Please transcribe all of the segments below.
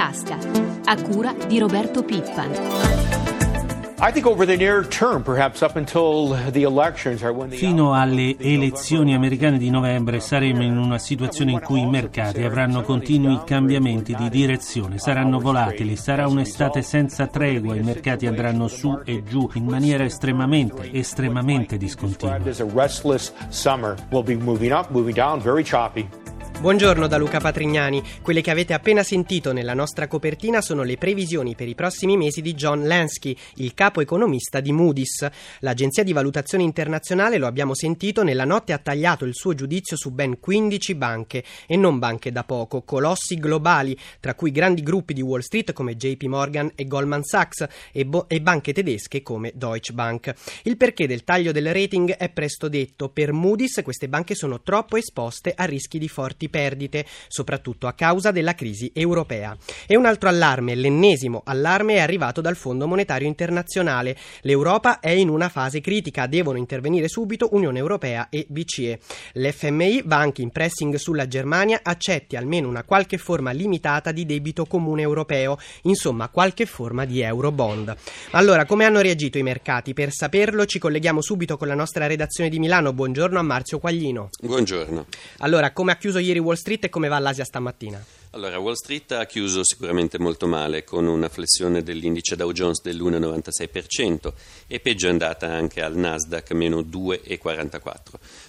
tasca, a cura di Roberto Pippan. Fino alle elezioni americane di novembre saremo in una situazione in cui i mercati avranno continui cambiamenti di direzione, saranno volatili, sarà un'estate senza tregua, i mercati andranno su e giù in maniera estremamente, estremamente discontinua. Buongiorno da Luca Patrignani. Quelle che avete appena sentito nella nostra copertina sono le previsioni per i prossimi mesi di John Lansky, il capo economista di Moody's. L'agenzia di valutazione internazionale, lo abbiamo sentito, nella notte ha tagliato il suo giudizio su ben 15 banche e non banche da poco, colossi globali, tra cui grandi gruppi di Wall Street come JP Morgan e Goldman Sachs e, bo- e banche tedesche come Deutsche Bank. Il perché del taglio del rating è presto detto. Per Moody's queste banche sono troppo esposte a rischi di forti perdite, soprattutto a causa della crisi europea. E un altro allarme, l'ennesimo allarme, è arrivato dal Fondo Monetario Internazionale. L'Europa è in una fase critica, devono intervenire subito Unione Europea e BCE. L'FMI va anche in pressing sulla Germania, accetti almeno una qualche forma limitata di debito comune europeo, insomma qualche forma di eurobond. Allora, come hanno reagito i mercati? Per saperlo ci colleghiamo subito con la nostra redazione di Milano. Buongiorno a Marzio Quaglino. Buongiorno. Allora, come ha chiuso ieri Wall Street e come va l'Asia stamattina? Allora, Wall Street ha chiuso sicuramente molto male, con una flessione dell'indice Dow Jones dell'1,96% e peggio è andata anche al Nasdaq, meno 2,44%.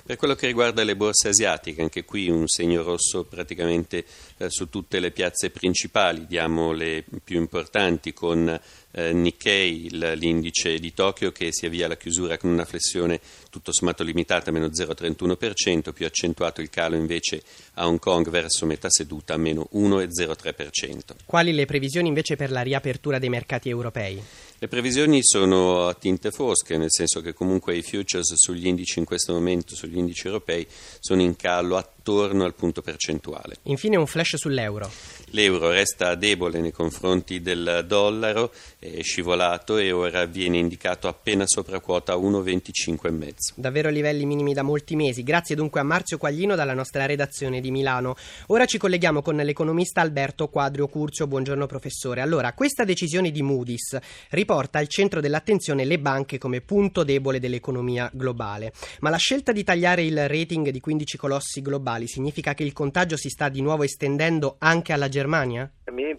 Per quello che riguarda le borse asiatiche, anche qui un segno rosso praticamente eh, su tutte le piazze principali, diamo le più importanti con eh, Nikkei, l'indice di Tokyo che si avvia alla chiusura con una flessione tutto sommato limitata, meno 0,31%, più accentuato il calo invece a Hong Kong verso metà seduta, meno 1,03%. Quali le previsioni invece per la riapertura dei mercati europei? Le previsioni sono a tinte fosche, nel senso che comunque i futures sugli indici in questo momento, sugli indici europei, sono in callo attorno al punto percentuale. Infine un flash sull'euro. L'euro resta debole nei confronti del dollaro, è scivolato e ora viene indicato appena sopra quota 1,25,5. Davvero livelli minimi da molti mesi. Grazie dunque a Marzio Quaglino dalla nostra redazione di Milano. Ora ci colleghiamo con l'economista Alberto Quadrio Curzio. Buongiorno professore. Allora, questa decisione di Moody's riporta al centro dell'attenzione le banche come punto debole dell'economia globale. Ma la scelta di tagliare il rating di 15 colossi globali significa che il contagio si sta di nuovo estendendo anche alla Germania?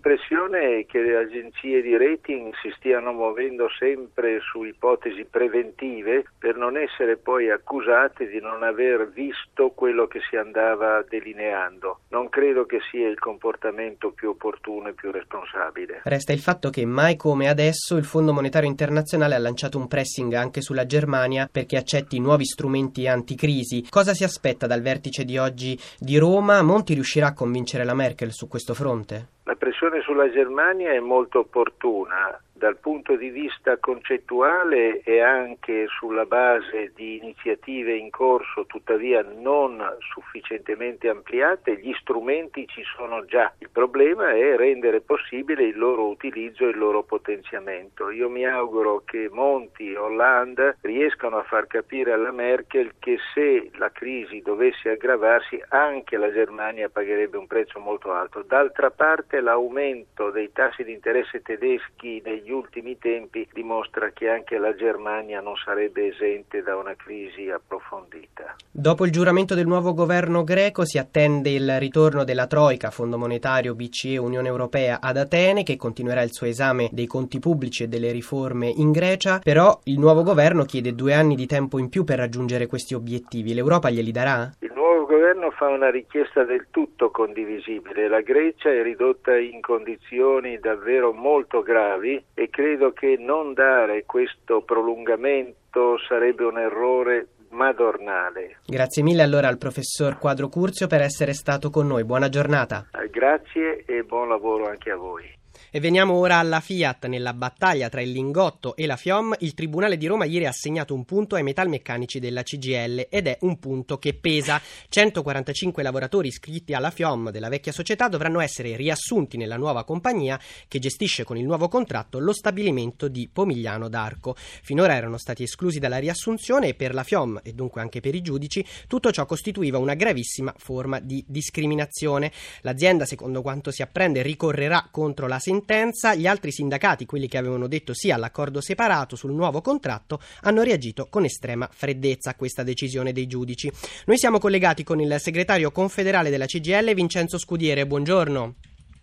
Germania? La mia impressione è che le agenzie di rating si stiano muovendo sempre su ipotesi preventive per non essere poi accusate di non aver visto quello che si andava delineando. Non credo che sia il comportamento più opportuno e più responsabile. Resta il fatto che mai come adesso il Fondo Monetario Internazionale ha lanciato un pressing anche sulla Germania perché accetti nuovi strumenti anticrisi. Cosa si aspetta dal vertice di oggi di Roma? Monti riuscirà a convincere la Merkel su questo fronte? La pressione sulla Germania è molto opportuna dal punto di vista concettuale e anche sulla base di iniziative in corso, tuttavia non sufficientemente ampliate, gli strumenti ci sono già. Il problema è rendere possibile il loro utilizzo e il loro potenziamento. Io mi auguro che Monti e Hollande riescano a far capire alla Merkel che se la crisi dovesse aggravarsi anche la Germania pagherebbe un prezzo molto alto. D'altra parte l'aumento dei tassi di interesse tedeschi negli ultimi tempi dimostra che anche la Germania non sarebbe esente da una crisi approfondita. Dopo il giuramento del nuovo governo greco si attende il ritorno della Troica, Fondo Monetario, BCE, Unione Europea ad Atene che continuerà il suo esame dei conti pubblici e delle riforme in Grecia, però il nuovo governo chiede due anni di tempo in più per raggiungere questi obiettivi. L'Europa glieli darà? Il governo fa una richiesta del tutto condivisibile. La Grecia è ridotta in condizioni davvero molto gravi e credo che non dare questo prolungamento sarebbe un errore madornale. Grazie mille allora al professor Quadro Curzio per essere stato con noi. Buona giornata. Grazie e buon lavoro anche a voi. E veniamo ora alla Fiat. Nella battaglia tra il Lingotto e la FIOM, il Tribunale di Roma ieri ha assegnato un punto ai metalmeccanici della CGL ed è un punto che pesa. 145 lavoratori iscritti alla FIOM della vecchia società dovranno essere riassunti nella nuova compagnia che gestisce con il nuovo contratto lo stabilimento di Pomigliano d'Arco. Finora erano stati esclusi dalla riassunzione e per la FIOM e dunque anche per i giudici tutto ciò costituiva una gravissima forma di discriminazione. L'azienda, secondo quanto si apprende, ricorrerà contro la sentenza sentenza, gli altri sindacati, quelli che avevano detto sì all'accordo separato sul nuovo contratto, hanno reagito con estrema freddezza a questa decisione dei giudici. Noi siamo collegati con il segretario confederale della CGL, Vincenzo Scudiere. Buongiorno.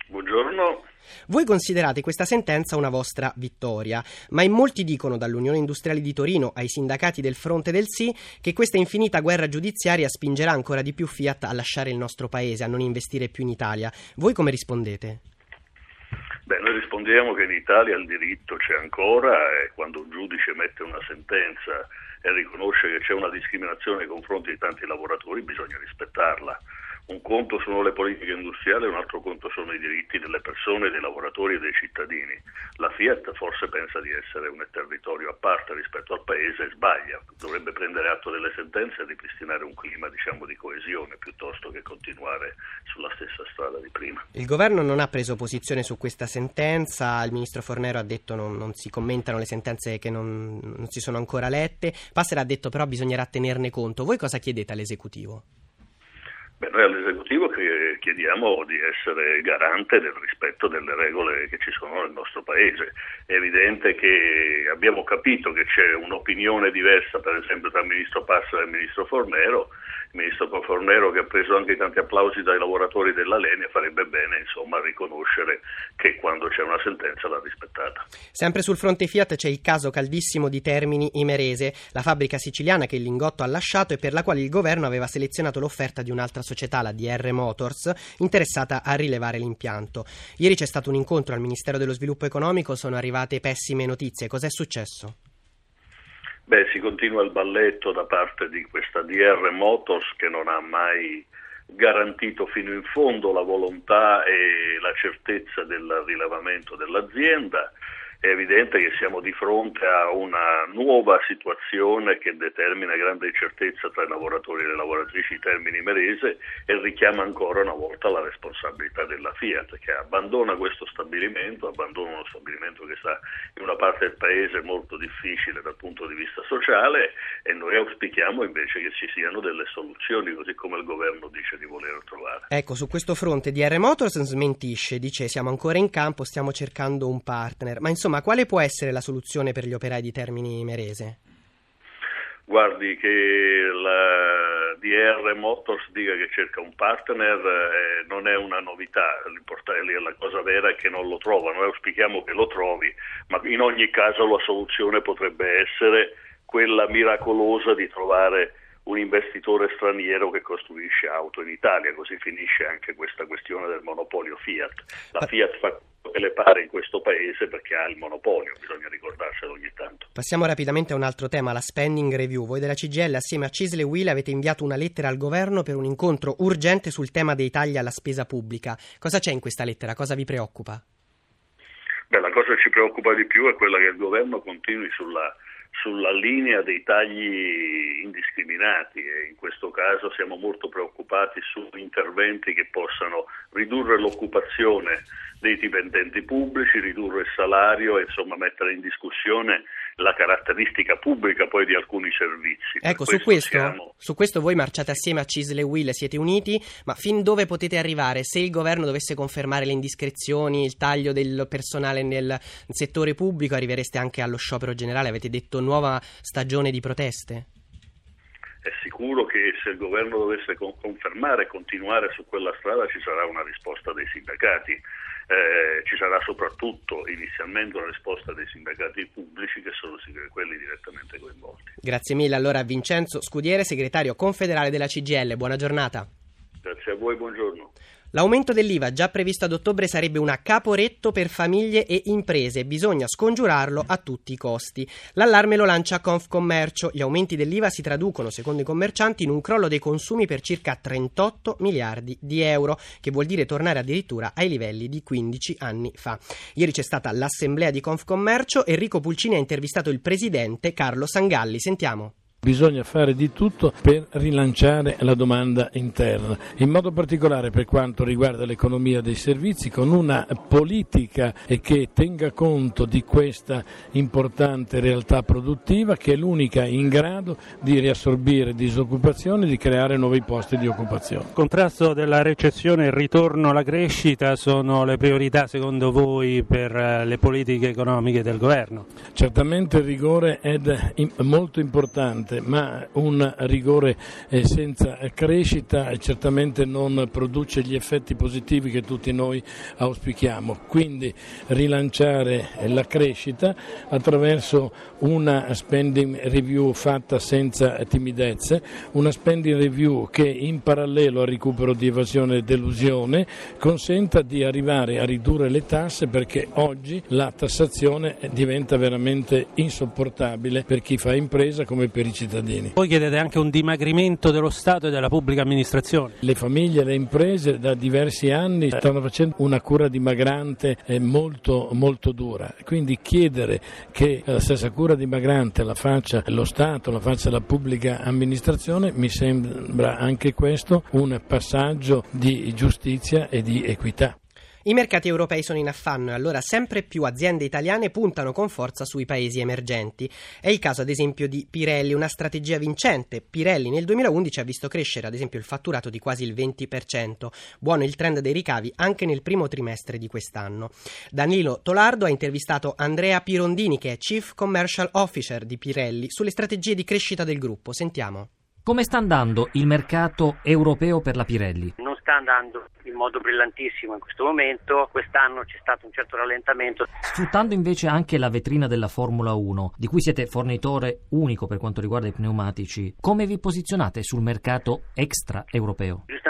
Buongiorno. Voi considerate questa sentenza una vostra vittoria, ma in molti dicono, dall'Unione Industriali di Torino ai sindacati del fronte del sì, che questa infinita guerra giudiziaria spingerà ancora di più Fiat a lasciare il nostro paese, a non investire più in Italia. Voi come rispondete? Beh, noi rispondiamo che in Italia il diritto c'è ancora e quando un giudice mette una sentenza e riconosce che c'è una discriminazione nei confronti di tanti lavoratori bisogna rispettarla. Un conto sono le politiche industriali, un altro conto sono i diritti delle persone, dei lavoratori e dei cittadini. La Fiat forse pensa di essere un territorio a parte rispetto al paese e sbaglia. Dovrebbe prendere atto delle sentenze e ripristinare un clima diciamo, di coesione piuttosto che continuare sulla stessa strada di prima. Il governo non ha preso posizione su questa sentenza, il ministro Fornero ha detto non, non si commentano le sentenze che non, non si sono ancora lette, Passer ha detto però bisognerà tenerne conto. Voi cosa chiedete all'esecutivo? Beh, noi all'esecutivo chiediamo di essere garante del rispetto delle regole che ci sono nel nostro paese. È evidente che abbiamo capito che c'è un'opinione diversa, per esempio, tra il ministro Passera e il ministro Fornero. Il ministro Fornero, che ha preso anche tanti applausi dai lavoratori della Lenia, farebbe bene insomma, riconoscere che quando c'è una sentenza l'ha rispettata. Sempre sul fronte Fiat c'è il caso caldissimo di Termini Imerese, la fabbrica siciliana che il Lingotto ha lasciato e per la quale il governo aveva selezionato l'offerta di un'altra società, la DR Motors, interessata a rilevare l'impianto. Ieri c'è stato un incontro al Ministero dello Sviluppo Economico, sono arrivate pessime notizie. Cos'è successo? Beh, si continua il balletto da parte di questa DR Motors che non ha mai garantito fino in fondo la volontà e la certezza del rilevamento dell'azienda è evidente che siamo di fronte a una nuova situazione che determina grande incertezza tra i lavoratori e le lavoratrici di Termini Merese e richiama ancora una volta la responsabilità della Fiat che abbandona questo stabilimento, abbandona uno stabilimento che sta in una parte del paese molto difficile dal punto di vista sociale e noi auspichiamo invece che ci siano delle soluzioni così come il governo dice di voler trovare. Ecco, su questo fronte DR Motors smentisce, dice siamo ancora in campo, stiamo cercando un partner, ma insomma Insomma, quale può essere la soluzione per gli operai di Termini Merese? Guardi che la DR Motors dica che cerca un partner eh, non è una novità, la cosa vera è che non lo trova, noi auspichiamo che lo trovi, ma in ogni caso la soluzione potrebbe essere quella miracolosa di trovare un investitore straniero che costruisce auto in Italia, così finisce anche questa questione del monopolio Fiat. La Fiat fa quello che le pare in questo paese perché ha il monopolio, bisogna ricordarselo ogni tanto. Passiamo rapidamente a un altro tema, la spending review. Voi della CGL assieme a Cisle Will avete inviato una lettera al governo per un incontro urgente sul tema dei tagli alla spesa pubblica. Cosa c'è in questa lettera? Cosa vi preoccupa? Beh, la cosa che ci preoccupa di più è quella che il governo continui sulla sulla linea dei tagli indiscriminati e in questo caso siamo molto preoccupati su interventi che possano ridurre l'occupazione dei dipendenti pubblici, ridurre il salario e insomma mettere in discussione la caratteristica pubblica poi di alcuni servizi. Ecco, questo su, questo, siamo... su questo voi marciate assieme a Cisle Will, siete uniti, ma fin dove potete arrivare se il governo dovesse confermare le indiscrezioni, il taglio del personale nel settore pubblico, arrivereste anche allo sciopero generale, avete detto nuova stagione di proteste? È sicuro che se il governo dovesse confermare e continuare su quella strada ci sarà una risposta dei sindacati eh, ci sarà soprattutto inizialmente una risposta dei sindacati pubblici che sono quelli direttamente coinvolti. Grazie mille allora Vincenzo Scudiere, segretario confederale della CGL. Buona giornata. Grazie a voi, buongiorno. L'aumento dell'IVA già previsto ad ottobre sarebbe una caporetto per famiglie e imprese, bisogna scongiurarlo a tutti i costi. L'allarme lo lancia Confcommercio, gli aumenti dell'IVA si traducono, secondo i commercianti, in un crollo dei consumi per circa 38 miliardi di euro, che vuol dire tornare addirittura ai livelli di 15 anni fa. Ieri c'è stata l'assemblea di Confcommercio, Enrico Pulcini ha intervistato il presidente Carlo Sangalli, sentiamo. Bisogna fare di tutto per rilanciare la domanda interna, in modo particolare per quanto riguarda l'economia dei servizi, con una politica che tenga conto di questa importante realtà produttiva che è l'unica in grado di riassorbire disoccupazione e di creare nuovi posti di occupazione. Il contrasto della recessione e il ritorno alla crescita sono le priorità secondo voi per eh, le politiche economiche del governo? Certamente il rigore è molto importante importante, ma un rigore eh, senza crescita certamente non produce gli effetti positivi che tutti noi auspichiamo. Quindi rilanciare la crescita attraverso una spending review fatta senza timidezze, una spending review che in parallelo al recupero di evasione e delusione consenta di arrivare a ridurre le tasse perché oggi la tassazione diventa veramente insopportabile per chi fa impresa come per i cittadini. Voi chiedete anche un dimagrimento dello Stato e della pubblica amministrazione. Le famiglie e le imprese da diversi anni stanno facendo una cura dimagrante molto, molto dura, quindi chiedere che la stessa cura dimagrante la faccia lo Stato, la faccia la pubblica amministrazione mi sembra anche questo un passaggio di giustizia e di equità. I mercati europei sono in affanno e allora sempre più aziende italiane puntano con forza sui paesi emergenti. È il caso ad esempio di Pirelli, una strategia vincente. Pirelli nel 2011 ha visto crescere ad esempio il fatturato di quasi il 20%. Buono il trend dei ricavi anche nel primo trimestre di quest'anno. Danilo Tolardo ha intervistato Andrea Pirondini che è Chief Commercial Officer di Pirelli sulle strategie di crescita del gruppo. Sentiamo. Come sta andando il mercato europeo per la Pirelli? Sta andando in modo brillantissimo in questo momento, quest'anno c'è stato un certo rallentamento. Sfruttando invece anche la vetrina della Formula 1, di cui siete fornitore unico per quanto riguarda i pneumatici, come vi posizionate sul mercato extra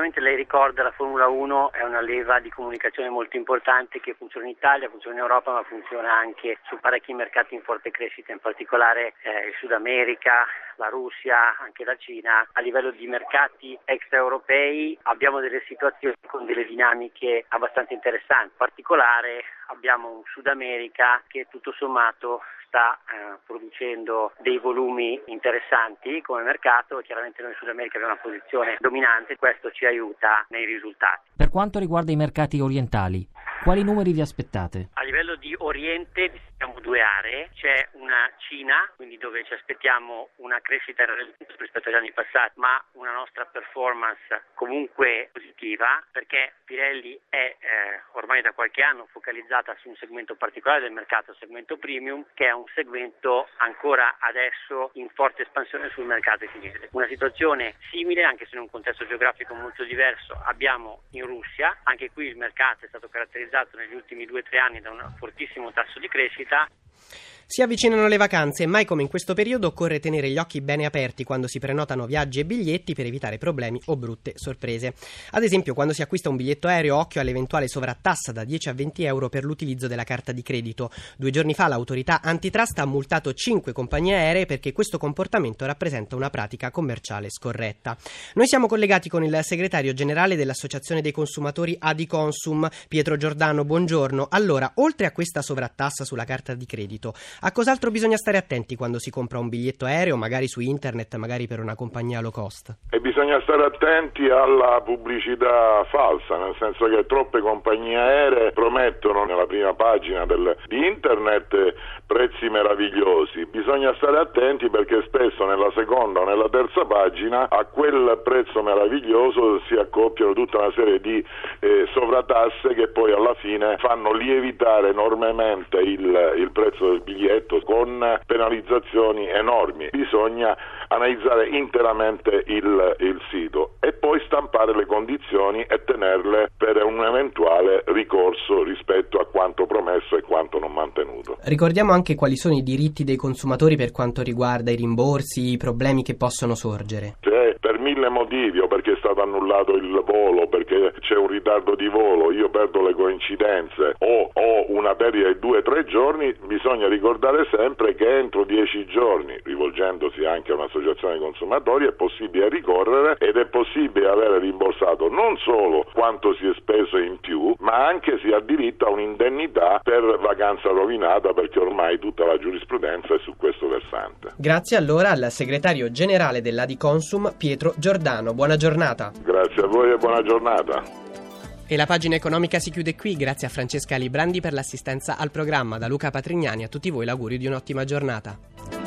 Giustamente lei ricorda la Formula 1 è una leva di comunicazione molto importante che funziona in Italia, funziona in Europa, ma funziona anche su parecchi mercati in forte crescita, in particolare eh, il Sud America, la Russia, anche la Cina. A livello di mercati extraeuropei abbiamo delle situazioni con delle dinamiche abbastanza interessanti. In particolare abbiamo un Sud America che tutto sommato sta eh, producendo dei volumi interessanti come mercato, chiaramente noi in Sud America abbiamo una posizione dominante, questo ci aiuta nei risultati. Per quanto riguarda i mercati orientali, quali numeri vi aspettate? A livello di Oriente abbiamo due aree, c'è una Cina, quindi dove ci aspettiamo una crescita rispetto agli anni passati, ma una nostra performance comunque positiva, perché Pirelli è eh, ormai da qualche anno focalizzata su un segmento particolare del mercato, il segmento premium, che è un segmento ancora adesso in forte espansione sul mercato cinese. Una situazione simile, anche se in un contesto geografico molto diverso, abbiamo in Russia, anche qui il mercato è stato caratterizzato negli ultimi due o tre anni da un fortissimo tasso di crescita si avvicinano le vacanze e mai come in questo periodo occorre tenere gli occhi bene aperti quando si prenotano viaggi e biglietti per evitare problemi o brutte sorprese. Ad esempio, quando si acquista un biglietto aereo, occhio all'eventuale sovrattassa da 10 a 20 euro per l'utilizzo della carta di credito. Due giorni fa l'autorità antitrust ha multato 5 compagnie aeree perché questo comportamento rappresenta una pratica commerciale scorretta. Noi siamo collegati con il segretario generale dell'Associazione dei consumatori Adiconsum, Pietro Giordano. Buongiorno. Allora, oltre a questa sovrattassa sulla carta di credito, a cos'altro bisogna stare attenti quando si compra un biglietto aereo, magari su internet, magari per una compagnia low cost? E bisogna stare attenti alla pubblicità falsa, nel senso che troppe compagnie aeree promettono nella prima pagina del, di internet prezzi meravigliosi. Bisogna stare attenti perché spesso nella seconda o nella terza pagina a quel prezzo meraviglioso si accoppiano tutta una serie di eh, sovratasse che poi alla fine fanno lievitare enormemente il, il prezzo del biglietto con penalizzazioni enormi. Bisogna analizzare interamente il, il sito e poi stampare le condizioni e tenerle per un eventuale ricorso rispetto a quanto promesso e quanto non mantenuto. Ricordiamo anche quali sono i diritti dei consumatori per quanto riguarda i rimborsi, i problemi che possono sorgere. Se per 1000 mille motivi, o perché è stato annullato il volo, perché c'è un ritardo di volo, io perdo le coincidenze o ho una perdita di due o tre giorni, bisogna ricordare sempre che entro dieci giorni, rivolgendosi anche a un'associazione di consumatori, è possibile ricorrere ed è possibile avere rimborsato non solo quanto si è speso in più, ma anche si ha diritto a un'indennità per vacanza rovinata perché ormai tutta la giurisprudenza è su questo versante. Grazie allora al segretario generale dell'Adiconsum Pietro Giordano. Buona giornata. Grazie a voi e buona giornata. E la pagina economica si chiude qui, grazie a Francesca Librandi per l'assistenza al programma. Da Luca Patrignani a tutti voi l'augurio di un'ottima giornata.